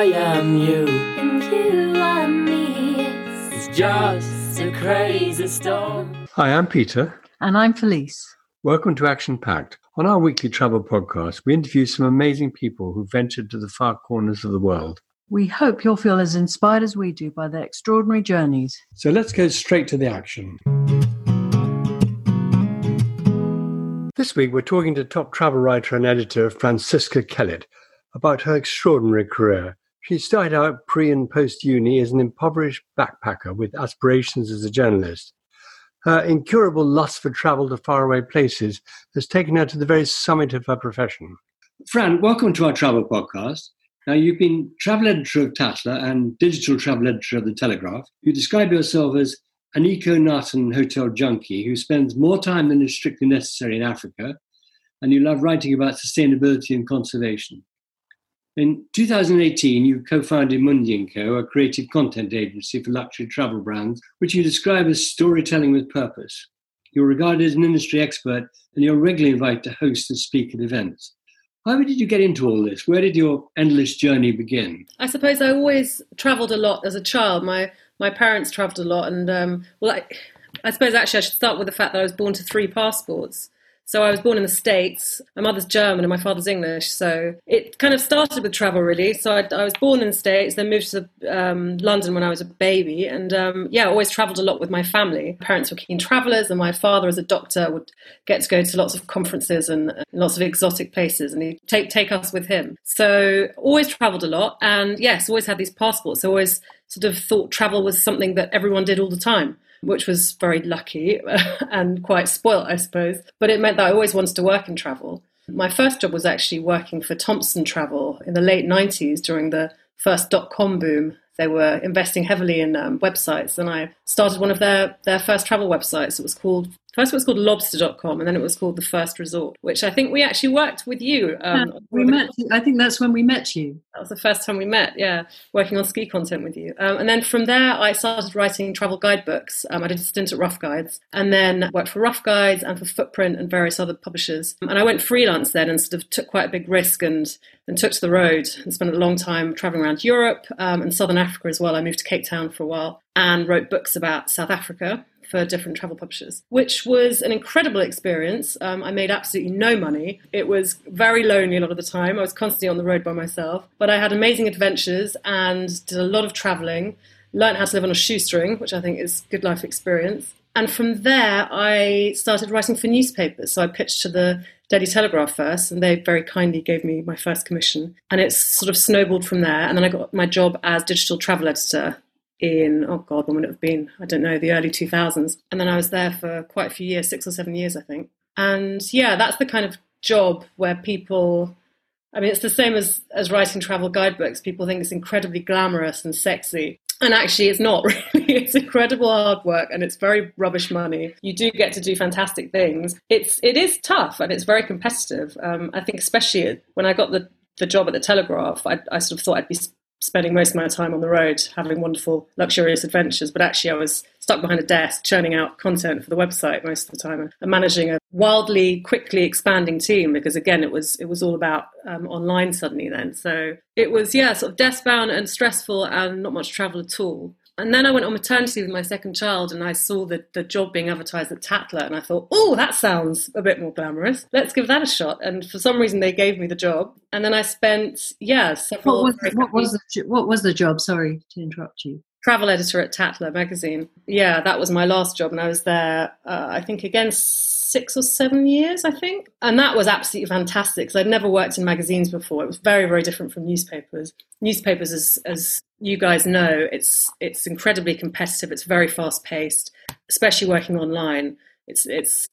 I am you. And you are me. It's just a crazy storm. Hi, I'm Peter. And I'm Felice. Welcome to Action Packed. On our weekly travel podcast, we interview some amazing people who ventured to the far corners of the world. We hope you'll feel as inspired as we do by their extraordinary journeys. So let's go straight to the action. This week, we're talking to top travel writer and editor Francisca Kellett about her extraordinary career. She started out pre and post uni as an impoverished backpacker with aspirations as a journalist. Her incurable lust for travel to faraway places has taken her to the very summit of her profession. Fran, welcome to our travel podcast. Now, you've been travel editor of Tatler and digital travel editor of The Telegraph. You describe yourself as an eco nut and hotel junkie who spends more time than is strictly necessary in Africa, and you love writing about sustainability and conservation. In 2018, you co-founded Mundi & Co., a creative content agency for luxury travel brands, which you describe as storytelling with purpose. You're regarded as an industry expert, and you're regularly invited to host and speak at events. How did you get into all this? Where did your endless journey begin? I suppose I always travelled a lot as a child. My my parents travelled a lot, and um, well, I, I suppose actually I should start with the fact that I was born to three passports. So I was born in the States. My mother's German and my father's English. So it kind of started with travel, really. So I, I was born in the States, then moved to um, London when I was a baby. And um, yeah, always traveled a lot with my family. My parents were keen travelers, and my father, as a doctor, would get to go to lots of conferences and lots of exotic places, and he'd take, take us with him. So always traveled a lot. And yes, always had these passports. So always sort of thought travel was something that everyone did all the time which was very lucky and quite spoilt, I suppose. But it meant that I always wanted to work in travel. My first job was actually working for Thomson Travel in the late 90s during the first dot com boom. They were investing heavily in um, websites, and I started one of their, their first travel websites. It was called First, it was called lobster.com, and then it was called The First Resort, which I think we actually worked with you. Um, yeah, we met. I think that's when we met you. That was the first time we met. Yeah, working on ski content with you. Um, and then from there, I started writing travel guidebooks. Um, I did a stint at Rough Guides, and then worked for Rough Guides and for Footprint and various other publishers. And I went freelance then, and sort of took quite a big risk and and took to the road and spent a long time traveling around Europe um, and Southern Africa as well. I moved to Cape Town for a while and wrote books about South Africa for different travel publishers, which was an incredible experience. Um, I made absolutely no money. It was very lonely a lot of the time. I was constantly on the road by myself, but I had amazing adventures and did a lot of traveling. Learned how to live on a shoestring, which I think is good life experience. And from there, I started writing for newspapers. So I pitched to the Daily Telegraph first, and they very kindly gave me my first commission. And it's sort of snowballed from there. And then I got my job as digital travel editor in oh god when would it have been? I don't know the early 2000s and then i was there for quite a few years six or seven years i think. And yeah that's the kind of job where people i mean it's the same as as writing travel guidebooks. People think it's incredibly glamorous and sexy. And actually it's not really. It's incredible hard work and it's very rubbish money. You do get to do fantastic things. It's it is tough and it's very competitive. Um, i think especially when i got the the job at the Telegraph, I, I, sort of thought I'd be spending most of my time on the road having wonderful, luxurious adventures. But actually, I was stuck behind a desk churning out content for the website most of the time and managing a wildly, quickly expanding team because again, it was it was all about um, online suddenly then. So it was yeah, sort of desk bound and stressful and not much travel at all. And then I went on maternity with my second child and I saw the, the job being advertised at Tatler and I thought, oh, that sounds a bit more glamorous. Let's give that a shot. And for some reason, they gave me the job. And then I spent, yeah, several. What was, what was, the, what was the job? Sorry to interrupt you travel editor at Tatler magazine. Yeah, that was my last job, and I was there. Uh, I think again six or seven years, I think, and that was absolutely fantastic because I'd never worked in magazines before. It was very, very different from newspapers. Newspapers, as as you guys know, it's it's incredibly competitive. It's very fast paced, especially working online. It's it's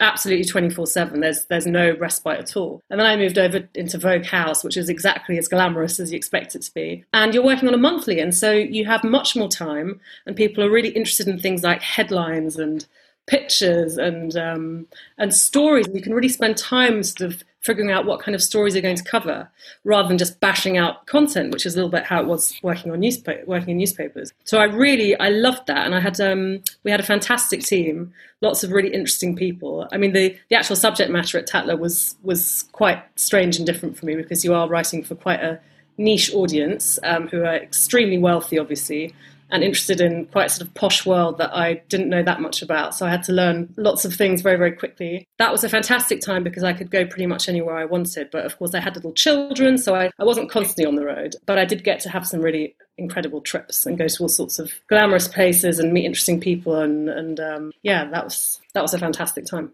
absolutely 24 7 there's there's no respite at all and then i moved over into vogue house which is exactly as glamorous as you expect it to be and you're working on a monthly and so you have much more time and people are really interested in things like headlines and pictures and um, and stories you can really spend time sort of figuring out what kind of stories you're going to cover rather than just bashing out content, which is a little bit how it was working on newspaper, working in newspapers. So I really, I loved that. And I had, um, we had a fantastic team, lots of really interesting people. I mean, the, the actual subject matter at Tatler was, was quite strange and different for me because you are writing for quite a, niche audience um, who are extremely wealthy, obviously, and interested in quite a sort of posh world that I didn't know that much about. So I had to learn lots of things very, very quickly. That was a fantastic time because I could go pretty much anywhere I wanted. But of course, I had little children, so I, I wasn't constantly on the road. But I did get to have some really incredible trips and go to all sorts of glamorous places and meet interesting people. And, and um, yeah, that was, that was a fantastic time.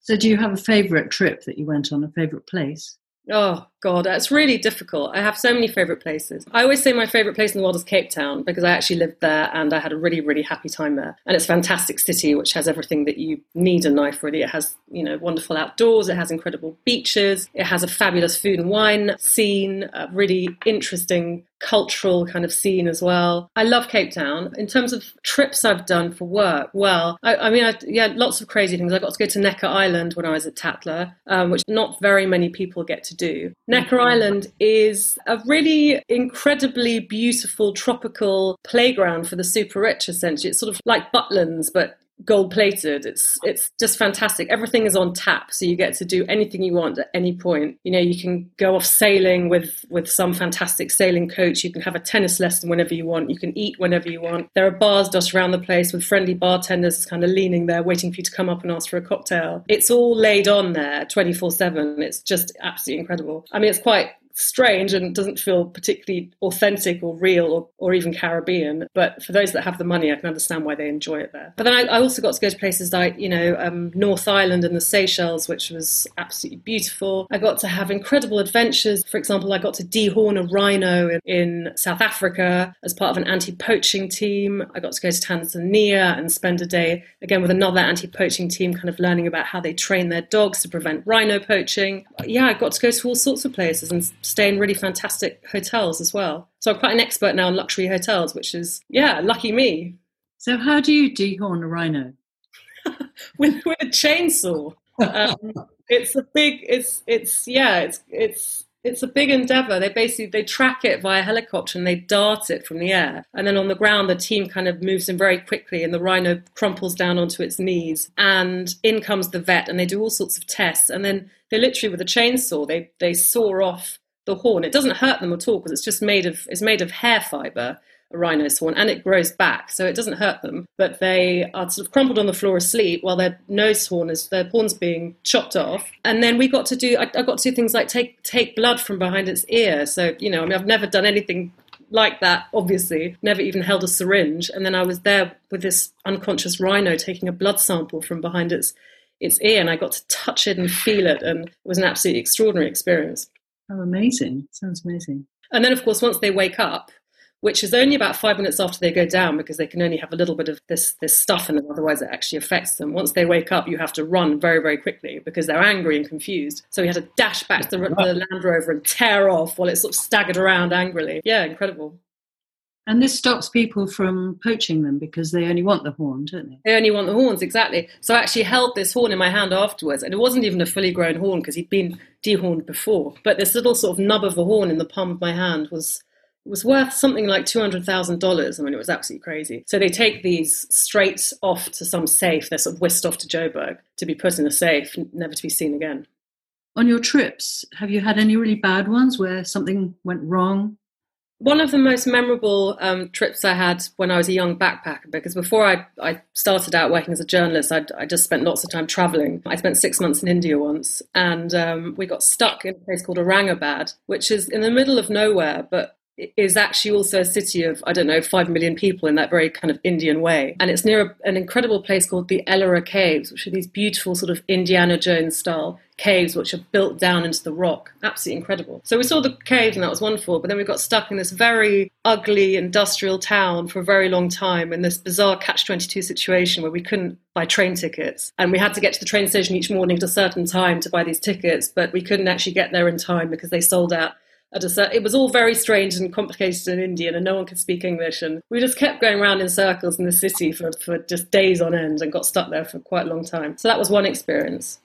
So, do you have a favourite trip that you went on, a favourite place? Oh God, it's really difficult. I have so many favorite places. I always say my favorite place in the world is Cape Town because I actually lived there and I had a really, really happy time there. And it's a fantastic city which has everything that you need in life. Really, it has you know wonderful outdoors. It has incredible beaches. It has a fabulous food and wine scene. A really interesting cultural kind of scene as well. I love Cape Town. In terms of trips I've done for work, well, I, I mean, I, yeah, lots of crazy things. I got to go to Necker Island when I was at Tatler, um, which not very many people get to do. Necker. Island is a really incredibly beautiful tropical playground for the super rich, essentially. It's sort of like Butlins, but gold plated. It's it's just fantastic. Everything is on tap, so you get to do anything you want at any point. You know, you can go off sailing with with some fantastic sailing coach. You can have a tennis lesson whenever you want. You can eat whenever you want. There are bars dotted around the place with friendly bartenders kind of leaning there, waiting for you to come up and ask for a cocktail. It's all laid on there, twenty four seven. It's just absolutely incredible. I mean, it's quite strange and doesn't feel particularly authentic or real or, or even Caribbean. But for those that have the money, I can understand why they enjoy it there. But then I, I also got to go to places like, you know, um, North Island and the Seychelles, which was absolutely beautiful. I got to have incredible adventures. For example, I got to dehorn a rhino in, in South Africa as part of an anti poaching team. I got to go to Tanzania and spend a day again with another anti poaching team, kind of learning about how they train their dogs to prevent rhino poaching. Yeah, I got to go to all sorts of places and stay in really fantastic hotels as well. So I'm quite an expert now in luxury hotels, which is, yeah, lucky me. So, how do you dehorn a rhino? with, with a chainsaw. Um, it's a big, it's, it's, yeah, it's, it's, it's a big endeavor. They basically they track it via helicopter and they dart it from the air. And then on the ground, the team kind of moves in very quickly, and the rhino crumples down onto its knees. And in comes the vet, and they do all sorts of tests. And then they literally, with a chainsaw, they they saw off the horn. It doesn't hurt them at all because it's just made of it's made of hair fiber, a rhino's horn, and it grows back, so it doesn't hurt them. But they are sort of crumpled on the floor asleep while their nose horn is their horn's being chopped off. And then we got to do I, I got to do things like take take blood from behind its ear. So you know, I mean, I've never done anything like that, obviously, never even held a syringe. And then I was there with this unconscious rhino taking a blood sample from behind its its ear, and I got to touch it and feel it, and it was an absolutely extraordinary experience. Oh, amazing. Sounds amazing. And then, of course, once they wake up, which is only about five minutes after they go down because they can only have a little bit of this, this stuff in them, otherwise it actually affects them. Once they wake up, you have to run very, very quickly because they're angry and confused. So we had to dash back to the, the Land Rover and tear off while it sort of staggered around angrily. Yeah, incredible. And this stops people from poaching them because they only want the horn, don't they? They only want the horns, exactly. So I actually held this horn in my hand afterwards, and it wasn't even a fully grown horn because he'd been dehorned before. But this little sort of nub of a horn in the palm of my hand was was worth something like two hundred thousand dollars. I mean, it was absolutely crazy. So they take these straight off to some safe. They're sort of whisked off to Joburg to be put in a safe, never to be seen again. On your trips, have you had any really bad ones where something went wrong one of the most memorable um, trips I had when I was a young backpacker, because before I, I started out working as a journalist, I'd, i just spent lots of time traveling. I spent six months in India once, and um, we got stuck in a place called Aurangabad, which is in the middle of nowhere, but is actually also a city of, I don't know, five million people in that very kind of Indian way. And it's near a, an incredible place called the Ellora Caves, which are these beautiful sort of Indiana Jones style caves which are built down into the rock. Absolutely incredible. So we saw the caves and that was wonderful, but then we got stuck in this very ugly industrial town for a very long time in this bizarre catch 22 situation where we couldn't buy train tickets. And we had to get to the train station each morning at a certain time to buy these tickets, but we couldn't actually get there in time because they sold out it was all very strange and complicated in Indian, and no one could speak English. And we just kept going around in circles in the city for, for just days on end and got stuck there for quite a long time. So that was one experience.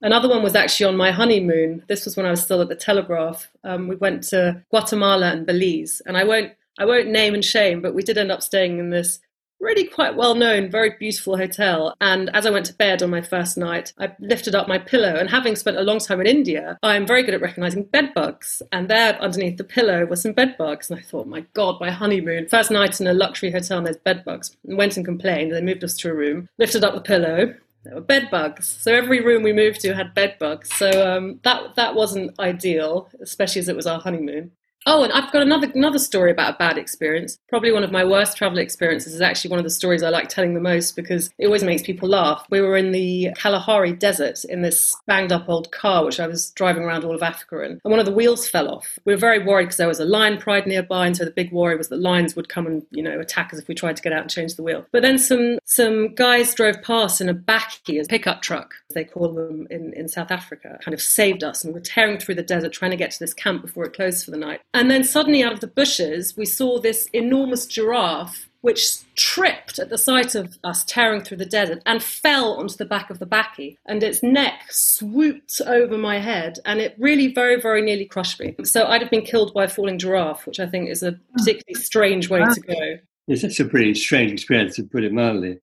Another one was actually on my honeymoon. This was when I was still at the Telegraph. Um, we went to Guatemala and Belize, and I won't I won't name and shame, but we did end up staying in this really quite well known, very beautiful hotel. And as I went to bed on my first night, I lifted up my pillow. And having spent a long time in India, I'm very good at recognizing bed bugs. And there underneath the pillow were some bed bugs. And I thought, my God, my honeymoon. First night in a luxury hotel and there's bed bugs. And went and complained. They moved us to a room, lifted up the pillow. There were bed bugs. So every room we moved to had bed bugs. So um, that that wasn't ideal, especially as it was our honeymoon. Oh, and I've got another another story about a bad experience. Probably one of my worst travel experiences is actually one of the stories I like telling the most because it always makes people laugh. We were in the Kalahari Desert in this banged up old car which I was driving around all of Africa in, and one of the wheels fell off. We were very worried because there was a lion pride nearby, and so the big worry was that lions would come and you know attack us if we tried to get out and change the wheel. But then some some guys drove past in a bakkie, a pickup truck, they call them in, in South Africa, kind of saved us, and we were tearing through the desert trying to get to this camp before it closed for the night. And then suddenly, out of the bushes, we saw this enormous giraffe which tripped at the sight of us tearing through the desert and fell onto the back of the bakkie. And its neck swooped over my head, and it really very, very nearly crushed me. So I'd have been killed by a falling giraffe, which I think is a particularly strange way to go. Yes, that's a pretty strange experience, to put it mildly.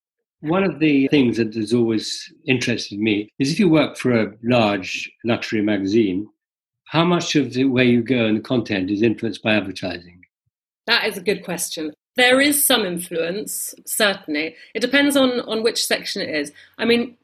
One of the things that has always interested me is if you work for a large luxury magazine, how much of the way you go and the content is influenced by advertising? That is a good question. There is some influence, certainly. It depends on, on which section it is. I mean,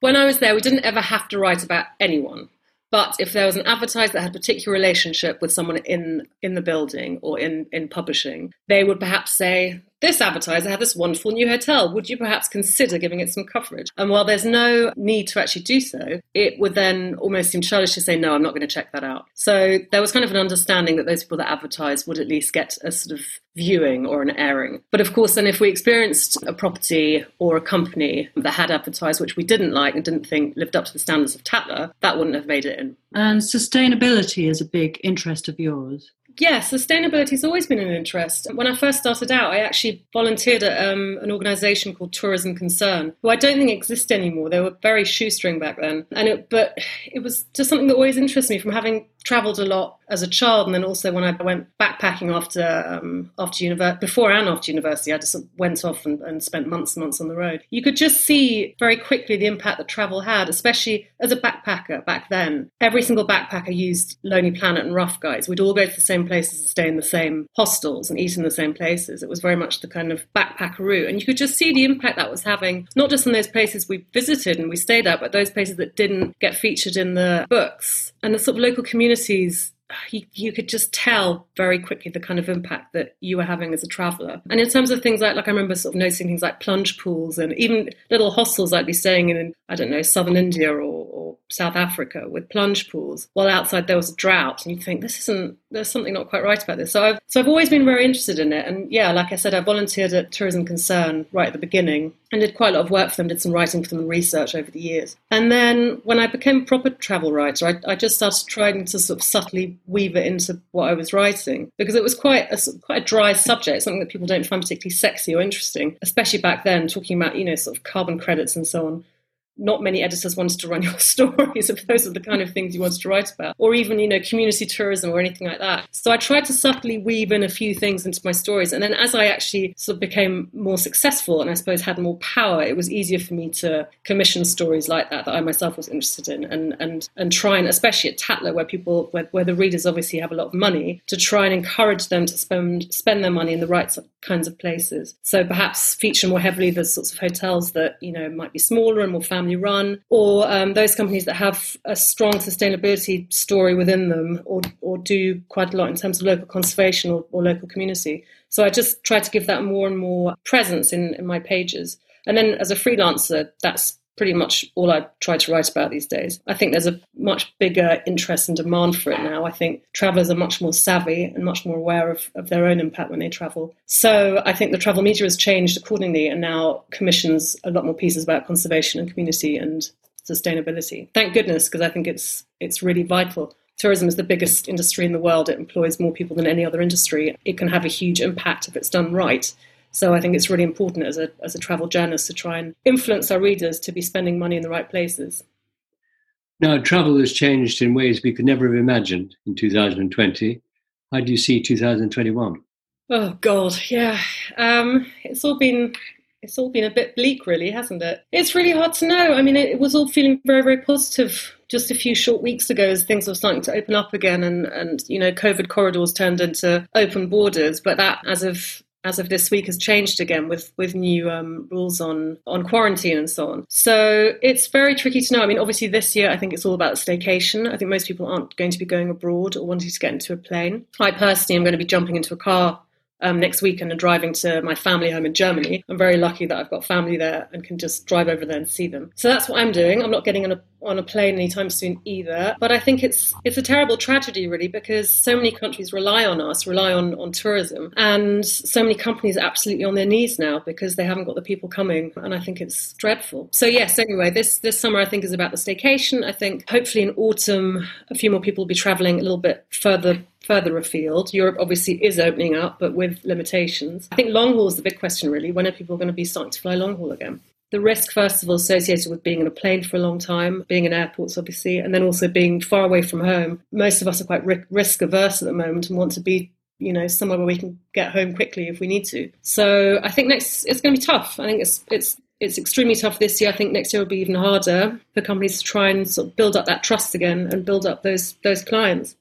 when I was there, we didn't ever have to write about anyone. But if there was an advertiser that had a particular relationship with someone in, in the building or in, in publishing, they would perhaps say, this advertiser had this wonderful new hotel. Would you perhaps consider giving it some coverage? And while there's no need to actually do so, it would then almost seem childish to say, no, I'm not going to check that out. So there was kind of an understanding that those people that advertise would at least get a sort of viewing or an airing. But of course, then if we experienced a property or a company that had advertised which we didn't like and didn't think lived up to the standards of Tatler, that wouldn't have made it in. And sustainability is a big interest of yours. Yeah, sustainability has always been an interest. When I first started out, I actually volunteered at um, an organisation called Tourism Concern, who I don't think exist anymore. They were very shoestring back then, and it, but it was just something that always interested me from having travelled a lot as a child, and then also when I went backpacking after um, after university, before and after university, I just went off and, and, spent months and months on the road. You could just see very quickly the impact that travel had, especially as a backpacker back then. Every single backpacker used Lonely Planet and Rough Guides. We'd all go to the same places and stay in the same hostels and eat in the same places. It was very much the kind of backpacker route, and you could just see the impact that was having, not just in those places we visited and we stayed at, but those places that didn't get featured in the books and the sort of local communities you, you, could just tell very quickly the kind of impact that you were having as a traveller. And in terms of things like, like I remember sort of noticing things like plunge pools and even little hostels I'd be staying in, I don't know, southern India or, or South Africa with plunge pools, while outside there was a drought, and you think this isn't. There's something not quite right about this. So I've so I've always been very interested in it, and yeah, like I said, I volunteered at Tourism Concern right at the beginning and did quite a lot of work for them, did some writing for them and research over the years. And then when I became a proper travel writer, I, I just started trying to sort of subtly weave it into what I was writing because it was quite a quite a dry subject, something that people don't find particularly sexy or interesting, especially back then, talking about you know sort of carbon credits and so on not many editors wanted to run your stories. If those are the kind of things you wanted to write about or even you know community tourism or anything like that. So i tried to subtly weave in a few things into my stories. And then as i actually sort of became more successful and i suppose had more power it was easier for me to commission stories like that that i myself was interested in and and and try and especially at tatler where people where, where the readers obviously have a lot of money to try and encourage them to spend spend their money in the right kinds of places so perhaps feature more heavily the sorts of hotels that you know might be smaller and more family run, or um, those companies that have a strong sustainability story within them, or, or do quite a lot in terms of local conservation or, or local community. So I just try to give that more and more presence in, in my pages. And then as a freelancer, that's pretty much all I try to write about these days. I think there's a much bigger interest and demand for it now. I think travelers are much more savvy and much more aware of, of their own impact when they travel. So I think the travel media has changed accordingly and now commissions a lot more pieces about conservation and community and sustainability. Thank goodness, because I think it's it's really vital. Tourism is the biggest industry in the world. It employs more people than any other industry. It can have a huge impact if it's done right. So I think it's really important as a, as a travel journalist to try and influence our readers to be spending money in the right places. Now, travel has changed in ways we could never have imagined in 2020. How do you see 2021? Oh God, yeah. Um, it's all been it's all been a bit bleak, really, hasn't it? It's really hard to know. I mean, it, it, was all feeling very, very positive just a few short weeks ago as things were starting to open up again, and and you know, COVID corridors turned into open borders. But that, as of as of this week has changed again with with new um, rules on on quarantine and so on. So it's very tricky to know. I mean, obviously this year I think it's all about staycation. I think most people aren't going to be going abroad or wanting to get into a plane. I personally am going to be jumping into a car um, next week and driving to my family home in Germany. I'm very lucky that I've got family there and can just drive over there and see them. So that's what I'm doing. I'm not getting on a on a plane anytime soon either. But I think it's it's a terrible tragedy really because so many countries rely on us, rely on, on tourism, and so many companies are absolutely on their knees now because they haven't got the people coming. And I think it's dreadful. So yes, anyway, this this summer I think is about the staycation. I think hopefully in autumn a few more people will be travelling a little bit further further afield. Europe obviously is opening up, but with limitations. I think long haul is the big question, really. When are people going to be starting to fly long haul again? The risk, first of all, associated with being in a plane for a long time, being in airports, obviously, and then also being far away from home. Most of us are quite risk averse at the moment and want to be you know somewhere where we can get home quickly if we need to. So I think next it's going to be tough. I think it's it's it's extremely tough this year. I think next year will be even harder for companies to try and sort of build up that trust again and build up those those clients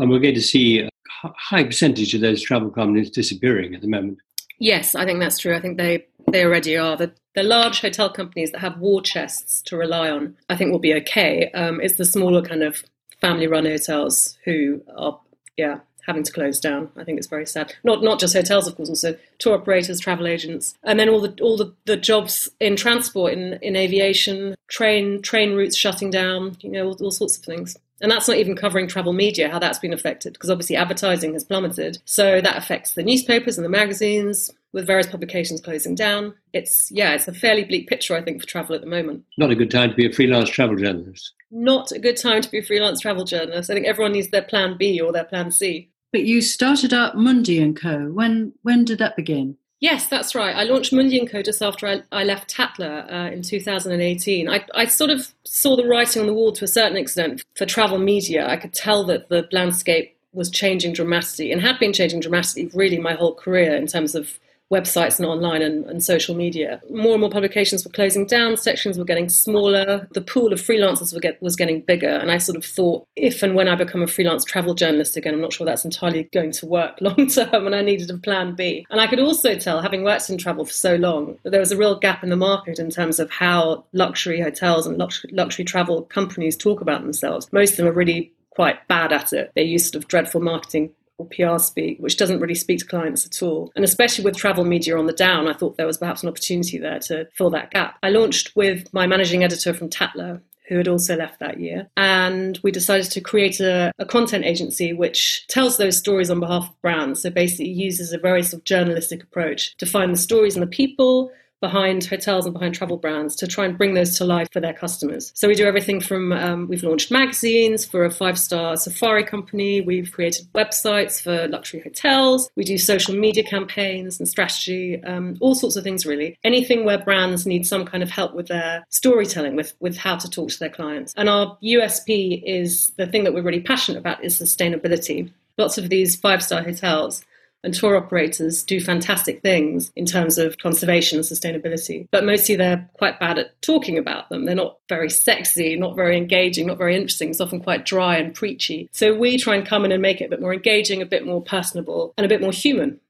and we're going to see a high percentage of those travel companies disappearing at the moment. Yes, I think that's true. I think they they already are. The, the large hotel companies that have war chests to rely on, I think, will be okay. Um, it's the smaller kind of family-run hotels who are, yeah, having to close down. I think it's very sad. Not not just hotels, of course, also tour operators, travel agents, and then all the all the, the jobs in transport, in in aviation, train train routes shutting down. You know, all, all sorts of things. And that's not even covering travel media, how that's been affected, because obviously advertising has plummeted. So that affects the newspapers and the magazines, with various publications closing down. It's, yeah, it's a fairly bleak picture, I think, for travel at the moment. Not a good time to be a freelance travel journalist. Not a good time to be a freelance travel journalist. I think everyone needs their plan B or their plan C. But you started up Mundi and Co. When when did that begin? Yes, that's right. I launched Mundi & Co. just after I, I left Tatler uh, in 2018. I, I, sort of saw the writing on the wall to a certain extent for travel media. I could tell that the landscape was changing dramatically and had been changing dramatically really my whole career in terms of websites and online and, and, social media. More and more publications were closing down, sections were getting smaller, the pool of freelancers get, was getting bigger. And I sort of thought, if and when I become a freelance travel journalist again, I'm not sure that's entirely going to work long term, and I needed a plan B. And I could also tell, having worked in travel for so long, that there was a real gap in the market in terms of how luxury hotels and luxury, luxury travel companies talk about themselves. Most of them are really quite bad at it. They use sort of dreadful marketing or PR speak, which doesn't really speak to clients at all. And especially with travel media on the down, I thought there was perhaps an opportunity there to fill that gap. I launched with my managing editor from Tatler, who had also left that year. And we decided to create a, a, content agency which tells those stories on behalf of brands. So basically uses a very sort of journalistic approach to find the stories and the people behind hotels and behind travel brands to try and bring those to life for their customers. So we do everything from um, we've launched magazines for a five star safari company, we've created websites for luxury hotels, we do social media campaigns and strategy, um, all sorts of things really. Anything where brands need some kind of help with their storytelling, with, with how to talk to their clients. And our USP is the thing that we're really passionate about is sustainability. Lots of these five star hotels and tour operators do fantastic things in terms of conservation and sustainability. But mostly they're quite bad at talking about them. They're not very sexy, not very engaging, not very interesting. It's often quite dry and preachy. So we try and come in and make it a bit more engaging, a bit more personable, and a bit more human.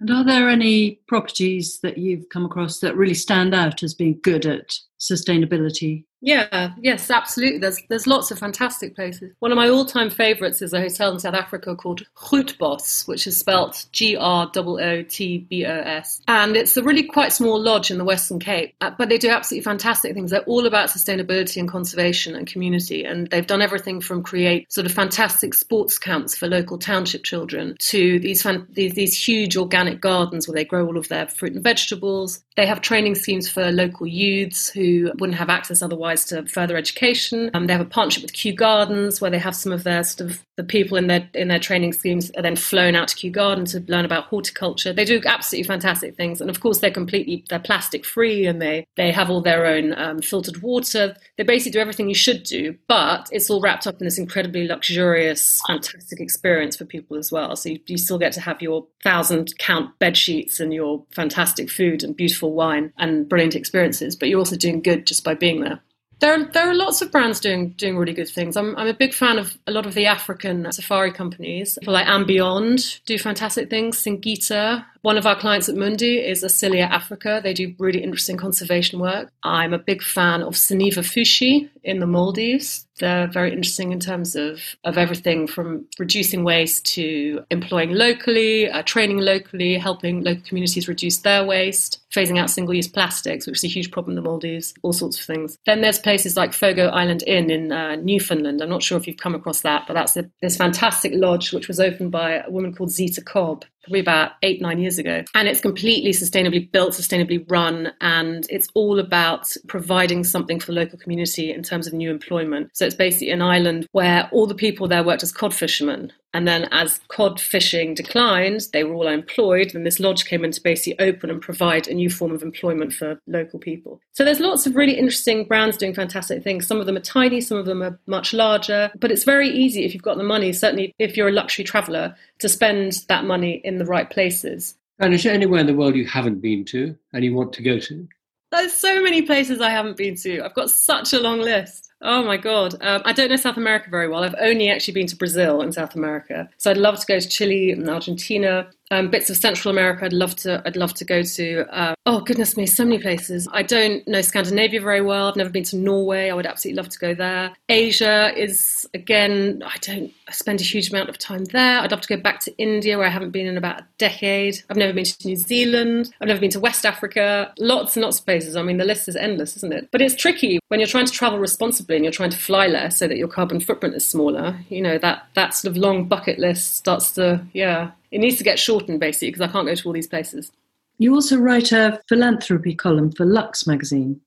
And are there any properties that you've come across that really stand out as being good at sustainability yeah, yes, absolutely. There's there's lots of fantastic places. One of my all-time favourites is a hotel in South Africa called Grootbos, which is spelt G R O O T B O S, and it's a really quite small lodge in the Western Cape. Uh, but they do absolutely fantastic things. They're all about sustainability and conservation and community, and they've done everything from create sort of fantastic sports camps for local township children to these fan, these, these huge organic gardens where they grow all of their fruit and vegetables. They have training schemes for local youths who wouldn't have access otherwise to further education. Um, they have a partnership with Kew Gardens where they have some of their sort of the people in their in their training schemes are then flown out to Kew Garden to learn about horticulture. They do absolutely fantastic things, and of course they're completely they're plastic free and they they have all their own um, filtered water. They basically do everything you should do, but it's all wrapped up in this incredibly luxurious, fantastic experience for people as well. So you, you still get to have your thousand count bed sheets and your fantastic food and beautiful wine and brilliant experiences, but you're also doing good just by being there. There are, there are lots of brands doing doing really good things. I'm, I'm a big fan of a lot of the African safari companies. People like andBeyond do fantastic things. Singita, one of our clients at Mundi is Asilia Africa. They do really interesting conservation work. I'm a big fan of Soneva Fushi in the Maldives. They're very interesting in terms of, of everything from reducing waste to employing locally, uh, training locally, helping local communities reduce their waste, phasing out single use plastics, which is a huge problem in the Maldives, all sorts of things. Then there's places like Fogo Island Inn in uh, Newfoundland. I'm not sure if you've come across that, but that's a, this fantastic lodge which was opened by a woman called Zita Cobb probably about eight, nine years ago. And it's completely sustainably built, sustainably run, and it's all about providing something for the local community in terms of new employment. So it's basically an island where all the people there worked as cod fishermen. And then as cod fishing declined, they were all unemployed, and this lodge came in to basically open and provide a new form of employment for local people. So there's lots of really interesting brands doing fantastic things. Some of them are tiny, some of them are much larger, but it's very easy if you've got the money, certainly if you're a luxury traveller, to spend that money in the right places. And is there anywhere in the world you haven't been to and you want to go to? There's so many places I haven't been to. I've got such a long list. Oh my god, um, I don't know South America very well. I've only actually been to Brazil and South America, so I'd love to go to Chile and Argentina um, bits of Central America. I'd love to. I'd love to go to. Uh, oh goodness me, so many places. I don't know Scandinavia very well. I've never been to Norway. I would absolutely love to go there. Asia is again. I don't I spend a huge amount of time there. I'd love to go back to India, where I haven't been in about a decade. I've never been to New Zealand. I've never been to West Africa. Lots and lots of places. I mean, the list is endless, isn't it? But it's tricky when you're trying to travel responsibly and you're trying to fly less, so that your carbon footprint is smaller. You know that that sort of long bucket list starts to yeah it needs to get shortened basically because I can't go to all these places. You also write a philanthropy column for Lux magazine.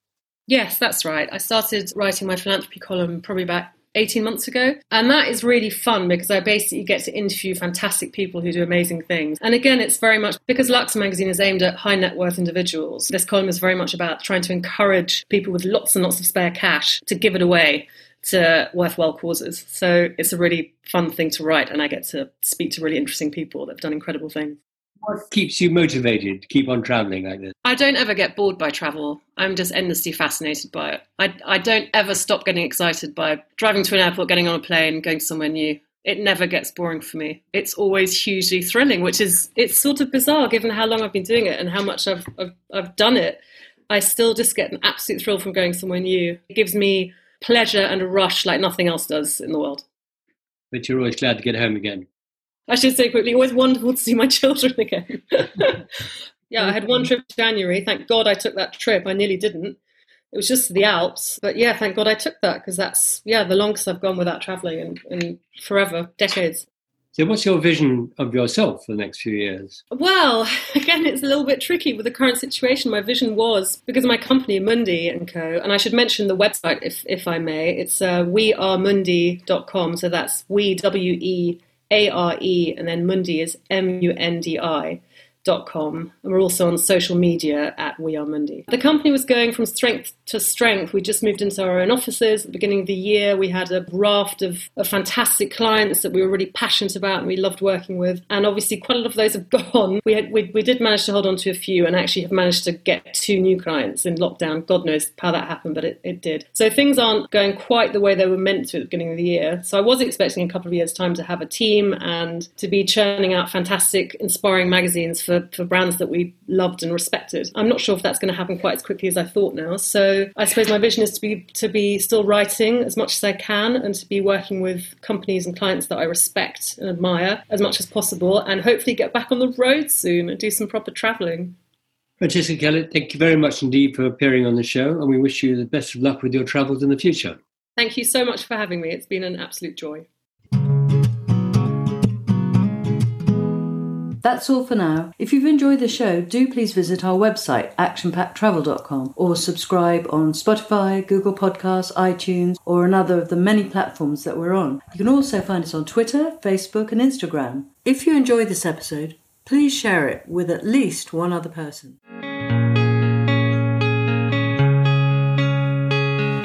Yes, that's right. I started writing my philanthropy column probably about 18 months ago. And that is really fun because I basically get to interview fantastic people who do amazing things. And again, it's very much because Lux magazine is aimed at high net worth individuals. This column is very much about trying to encourage people with lots and lots of spare cash to give it away to worthwhile causes. So it's a really fun thing to write, and I get to speak to really interesting people that have done incredible things. What keeps you motivated to keep on traveling like this? I don't ever get bored by travel. I'm just endlessly fascinated by it. I, I don't ever stop getting excited by driving to an airport, getting on a plane, going somewhere new. It never gets boring for me. It's always hugely thrilling, which is it's sort of bizarre given how long I've been doing it and how much I've I've, I've done it. I still just get an absolute thrill from going somewhere new. It gives me pleasure and a rush like nothing else does in the world. But you're always glad to get home again. I should say quickly, always wonderful to see my children again. yeah, I had one trip to January. Thank God I took that trip. I nearly didn't. It was just the Alps. But yeah, thank God I took that because that's, yeah, the longest I've gone without traveling in, in forever, decades. So, what's your vision of yourself for the next few years? Well, again, it's a little bit tricky with the current situation. My vision was because my company, Mundi and Co. And I should mention the website, if if I may. It's uh, wearemundi.com. So that's we W E A R E, and then Mundi is M U N D I com, and we're also on social media at We Are Mundi. The company was going from strength to strength. We just moved into our own offices at the beginning of the year. We had a raft of, of fantastic clients that we were really passionate about and we loved working with. And obviously, quite a lot of those have gone. We, had, we, we did manage to hold on to a few and actually have managed to get two new clients in lockdown. God knows how that happened, but it, it did. So things aren't going quite the way they were meant to at the beginning of the year. So I was expecting a couple of years' time to have a team and to be churning out fantastic, inspiring magazines for for, for brands that we loved and respected. I'm not sure if that's going to happen quite as quickly as I thought now. So I suppose my vision is to be to be still writing as much as I can and to be working with companies and clients that I respect and admire as much as possible and hopefully get back on the road soon and do some proper travelling. Francesca Kellett, thank you very much indeed for appearing on the show and we wish you the best of luck with your travels in the future. Thank you so much for having me. It's been an absolute joy. That's all for now. If you've enjoyed the show, do please visit our website, actionpacktravel.com, or subscribe on Spotify, Google Podcasts, iTunes, or another of the many platforms that we're on. You can also find us on Twitter, Facebook, and Instagram. If you enjoyed this episode, please share it with at least one other person.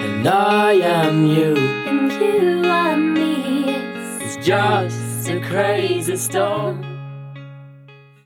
And I am you. And you are me. It's just a crazy storm.